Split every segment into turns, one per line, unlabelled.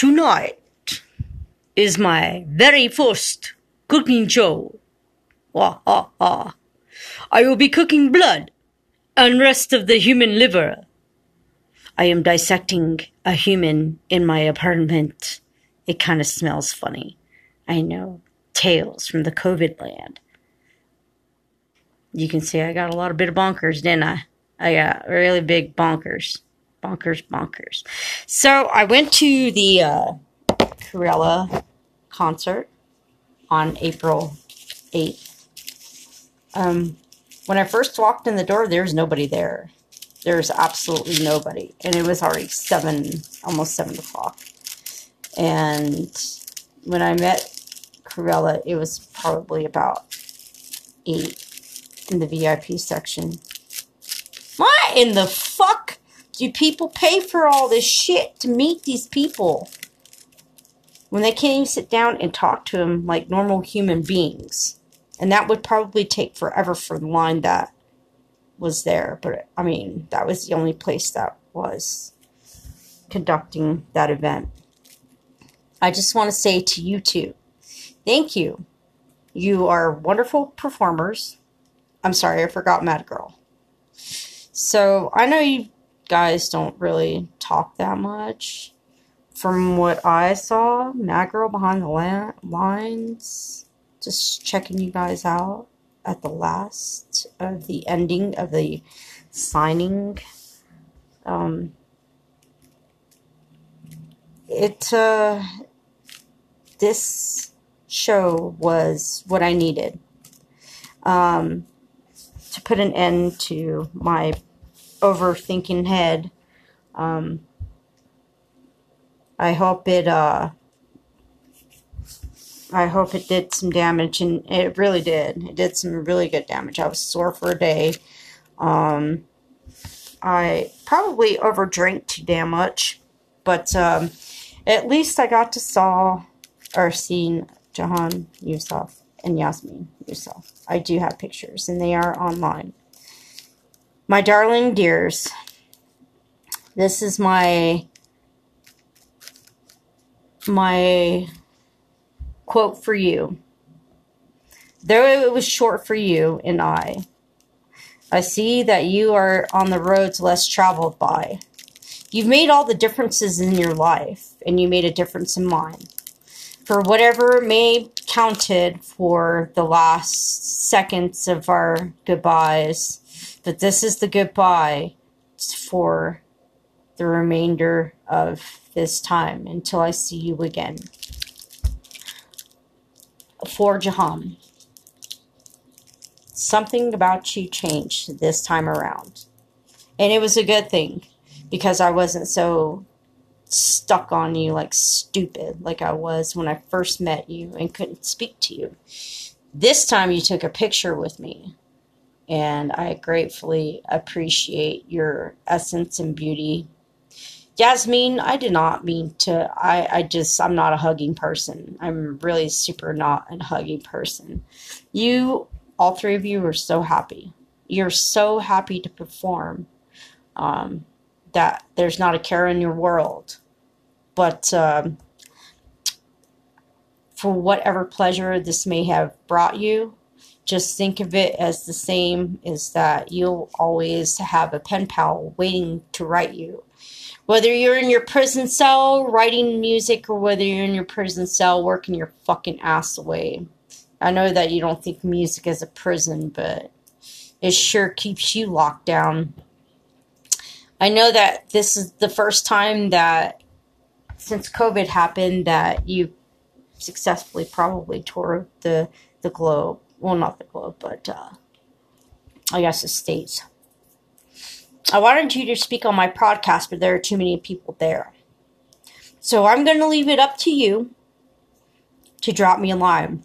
Tonight is my very first cooking show. Wah, ha, ha. I will be cooking blood and rest of the human liver. I am dissecting a human in my apartment. It kind of smells funny. I know. Tales from the COVID land. You can see I got a lot of bit of bonkers, didn't I? I got really big bonkers. Bonkers, bonkers. So I went to the uh, Krewella concert on April 8th. Um, when I first walked in the door, there's nobody there. There's absolutely nobody. And it was already 7, almost 7 o'clock. And when I met Krewella, it was probably about 8 in the VIP section. Why in the fuck do people pay for all this shit to meet these people? When they can't even sit down and talk to them like normal human beings. And that would probably take forever for the line that was there. But I mean, that was the only place that was conducting that event. I just want to say to you two, thank you. You are wonderful performers. I'm sorry, I forgot Mad Girl. So I know you guys don't really talk that much. From what I saw, Mad Girl behind the la- lines, just checking you guys out at the last of the ending of the signing. Um, it uh, this show was what I needed. Um, to put an end to my overthinking head. Um, I hope it, uh, I hope it did some damage, and it really did. It did some really good damage. I was sore for a day. Um, I probably overdrank too damn much, but um, at least I got to saw or seen Jahan Yousaf and Yasmine Yousaf. I do have pictures, and they are online. My darling dears, this is my my quote for you. Though it was short for you and I, I see that you are on the roads less traveled by. You've made all the differences in your life, and you made a difference in mine for whatever may counted for the last seconds of our goodbyes, but this is the goodbye for the remainder of this time until I see you again. For Jahan, something about you changed this time around. And it was a good thing because I wasn't so stuck on you like stupid, like I was when I first met you and couldn't speak to you. This time you took a picture with me, and I gratefully appreciate your essence and beauty. Yasmine, I did not mean to. I, I just, I'm not a hugging person. I'm really super not a hugging person. You, all three of you, are so happy. You're so happy to perform. Um, that there's not a care in your world. But um, for whatever pleasure this may have brought you, just think of it as the same as that you'll always have a pen pal waiting to write you. Whether you're in your prison cell writing music or whether you're in your prison cell working your fucking ass away. I know that you don't think music is a prison, but it sure keeps you locked down. I know that this is the first time that since COVID happened that you successfully probably toured the the globe. Well, not the globe, but uh, I guess the states. I wanted you to speak on my podcast, but there are too many people there. So I'm going to leave it up to you to drop me a line.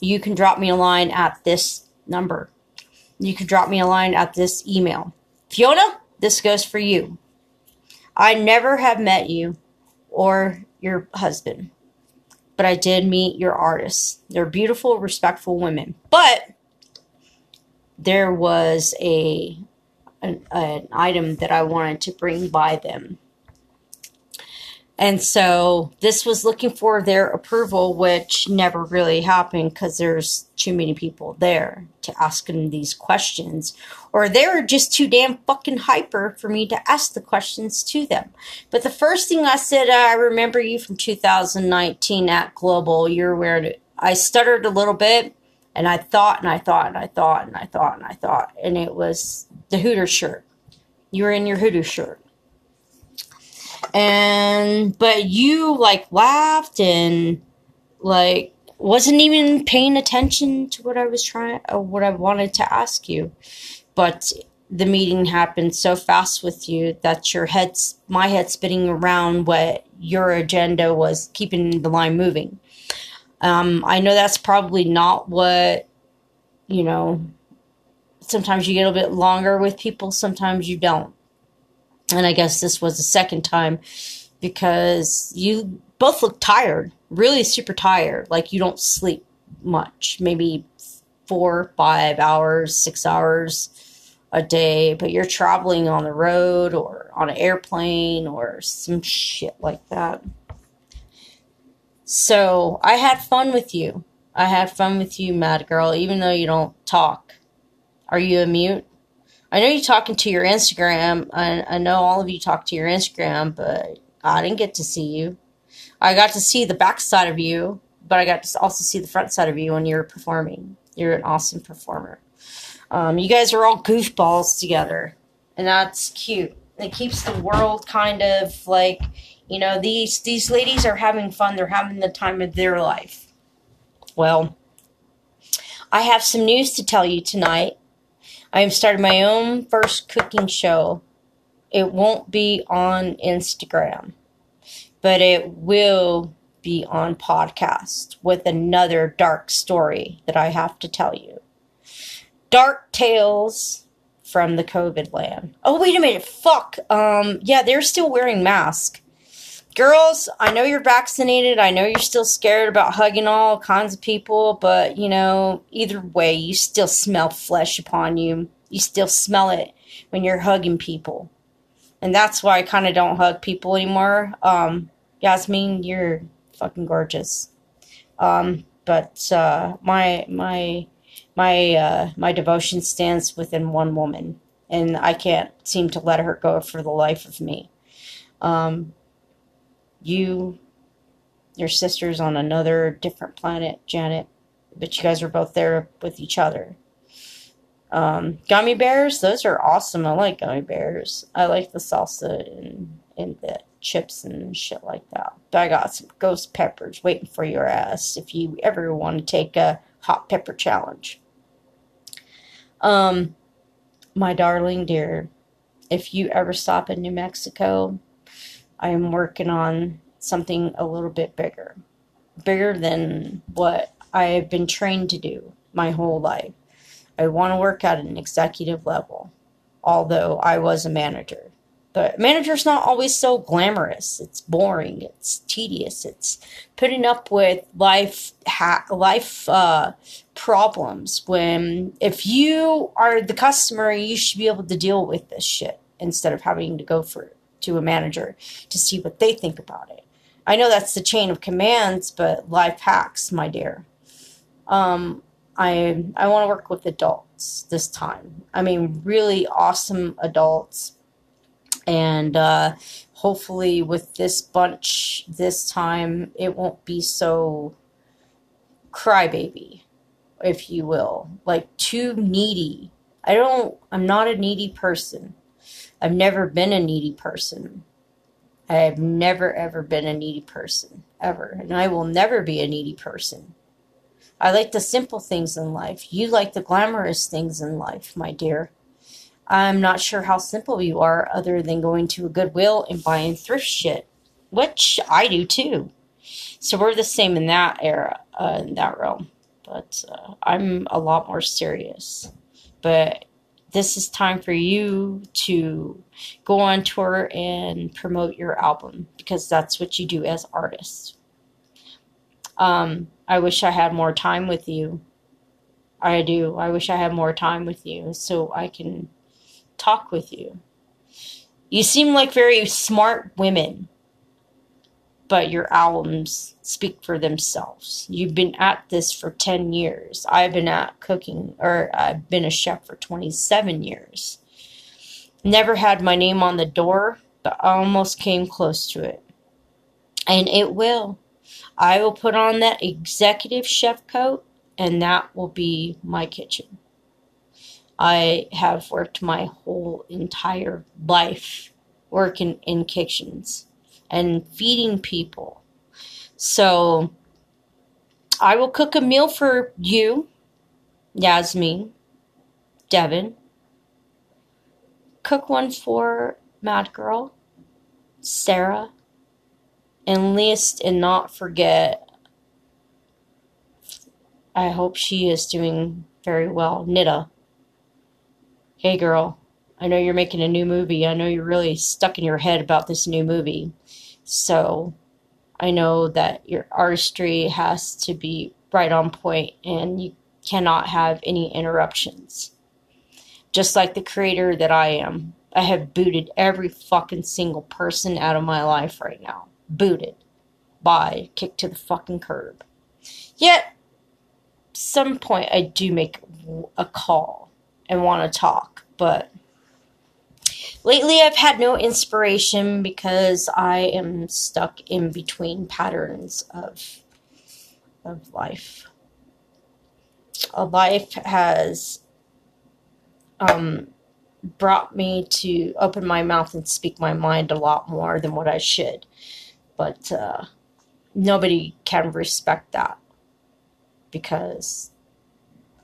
You can drop me a line at this number. You can drop me a line at this email. Fiona, this goes for you. I never have met you or your husband, but I did meet your artists. They're beautiful, respectful women. But there was a an, an item that I wanted to bring by them. And so this was looking for their approval, which never really happened because there's too many people there to ask them these questions. Or they're just too damn fucking hyper for me to ask the questions to them. But the first thing I said, I remember you from 2019 at Global. You're wearing it. I stuttered a little bit and I thought and I thought and I thought and I thought and I thought. And it was the Hooter shirt. You were in your Hooter shirt and but you like laughed and like wasn't even paying attention to what I was trying or what I wanted to ask you. But the meeting happened so fast with you that your head's my head spinning around what your agenda was keeping the line moving. Um, I know that's probably not what you know. Sometimes you get a bit longer with people, sometimes you don't and I guess this was the second time because you both look tired, really super tired. Like you don't sleep much, maybe four, five hours, six hours a day, but you're traveling on the road or on an airplane or some shit like that. So I had fun with you. I had fun with you, Mad Girl, even though you don't talk. Are you a mute? I know you're talking to your Instagram. I, I know all of you talk to your Instagram, but I didn't get to see you. I got to see the back side of you, but I got to also see the front side of you when you were performing. You're an awesome performer. Um, you guys are all goofballs together, and that's cute. It keeps the world kind of like, you know, these these ladies are having fun. They're having the time of their life. Well, I have some news to tell you tonight. I am starting my own first cooking show. It won't be on Instagram, but it will be on podcast with another dark story that I have to tell you. Dark tales from the COVID land. Oh, wait a minute. Fuck. Um, yeah, they're still wearing masks. Girls, I know you're vaccinated. I know you're still scared about hugging all kinds of people, but you know, either way, you still smell flesh upon you. You still smell it when you're hugging people. And that's why I kind of don't hug people anymore. Um, Yasmine, you're fucking gorgeous. Um, but uh, my my my uh, my devotion stands within one woman, and I can't seem to let her go for the life of me. Um, you, your sister's on another different planet, Janet, but you guys are both there with each other. Um, gummy bears, those are awesome. I like gummy bears. I like the salsa and, and the chips and shit like that. But I got some ghost peppers waiting for your ass if you ever want to take a hot pepper challenge. Um, my darling dear, if you ever stop in New Mexico, I am working on something a little bit bigger, bigger than what I have been trained to do my whole life. I want to work at an executive level, although I was a manager. But manager's not always so glamorous. It's boring. It's tedious. It's putting up with life ha- life uh, problems. When if you are the customer, you should be able to deal with this shit instead of having to go for to a manager to see what they think about it. I know that's the chain of commands, but life hacks, my dear. Um, I I want to work with adults this time. I mean, really awesome adults, and uh, hopefully with this bunch this time it won't be so crybaby, if you will, like too needy. I don't. I'm not a needy person. I've never been a needy person. I have never ever been a needy person ever, and I will never be a needy person. I like the simple things in life. You like the glamorous things in life, my dear. I'm not sure how simple you are, other than going to a Goodwill and buying thrift shit, which I do too. So we're the same in that era, uh, in that realm. But uh, I'm a lot more serious. But this is time for you to go on tour and promote your album because that's what you do as artists. Um, I wish I had more time with you. I do. I wish I had more time with you so I can talk with you. You seem like very smart women. But your albums speak for themselves. You've been at this for 10 years. I've been at cooking, or I've been a chef for 27 years. Never had my name on the door, but I almost came close to it. And it will. I will put on that executive chef coat, and that will be my kitchen. I have worked my whole entire life working in kitchens and feeding people. So I will cook a meal for you, Yasmine, Devin. Cook one for Mad Girl, Sarah, and list and not forget. I hope she is doing very well. Nita. Hey girl, I know you're making a new movie. I know you're really stuck in your head about this new movie. So I know that your artistry has to be right on point and you cannot have any interruptions. Just like the creator that I am, I have booted every fucking single person out of my life right now. Booted. By kicked to the fucking curb. Yet, some point I do make a call and want to talk, but Lately, I've had no inspiration because I am stuck in between patterns of of life. A life has um, brought me to open my mouth and speak my mind a lot more than what I should, but uh, nobody can respect that because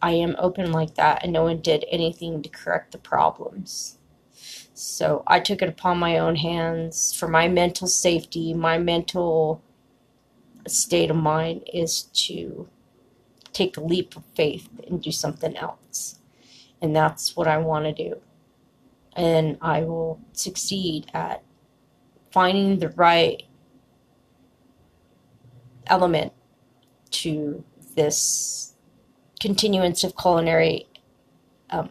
I am open like that, and no one did anything to correct the problems. So I took it upon my own hands for my mental safety, my mental state of mind is to take a leap of faith and do something else. And that's what I want to do. And I will succeed at finding the right element to this continuance of culinary um,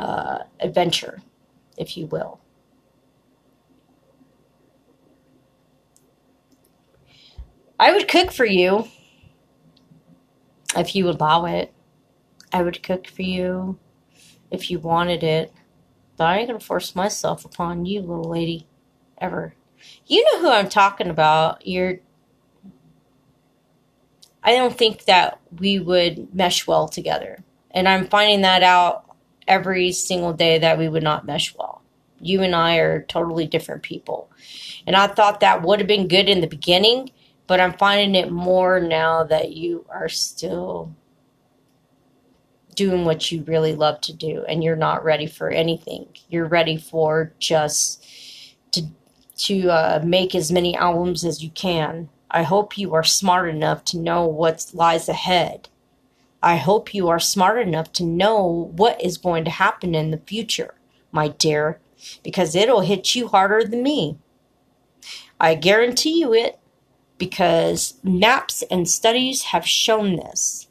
uh, adventure, if you will. I would cook for you if you allow it. I would cook for you if you wanted it. But I ain't gonna force myself upon you, little lady, ever. You know who I'm talking about. You're. I don't think that we would mesh well together. And I'm finding that out every single day that we would not mesh well. You and I are totally different people. And I thought that would have been good in the beginning, but I'm finding it more now that you are still doing what you really love to do and you're not ready for anything. You're ready for just to to uh, make as many albums as you can. I hope you are smart enough to know what lies ahead I hope you are smart enough to know what is going to happen in the future, my dear, because it'll hit you harder than me. I guarantee you it because maps and studies have shown this.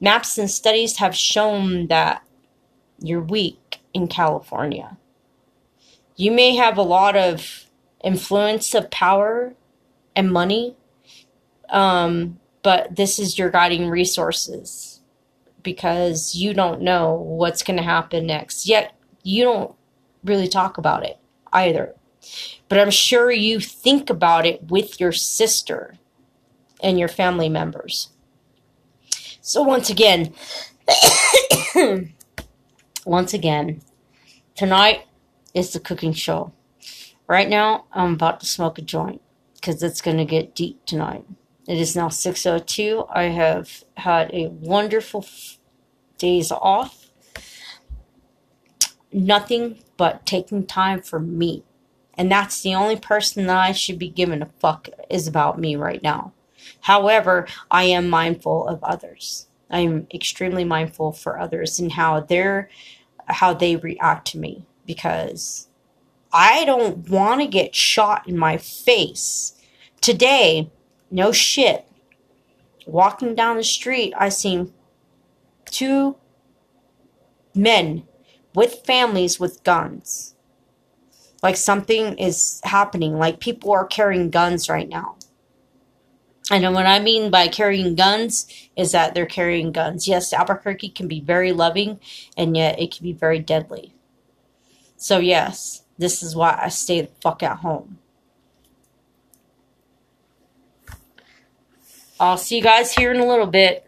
Maps and studies have shown that you're weak in California. You may have a lot of influence of power and money, um, but this is your guiding resources because you don't know what's going to happen next. Yet you don't really talk about it either. But I'm sure you think about it with your sister and your family members. So once again, once again, tonight is the cooking show. Right now, I'm about to smoke a joint because it's going to get deep tonight. It is now 6:02. I have had a wonderful days off. Nothing but taking time for me. And that's the only person that I should be giving a fuck is about me right now. However, I am mindful of others. I am extremely mindful for others and how they're how they react to me because I don't want to get shot in my face. Today, no shit. Walking down the street, I seen two men with families with guns. Like something is happening. Like people are carrying guns right now. And what I mean by carrying guns is that they're carrying guns. Yes, Albuquerque can be very loving, and yet it can be very deadly. So, yes, this is why I stay the fuck at home. I'll see you guys here in a little bit.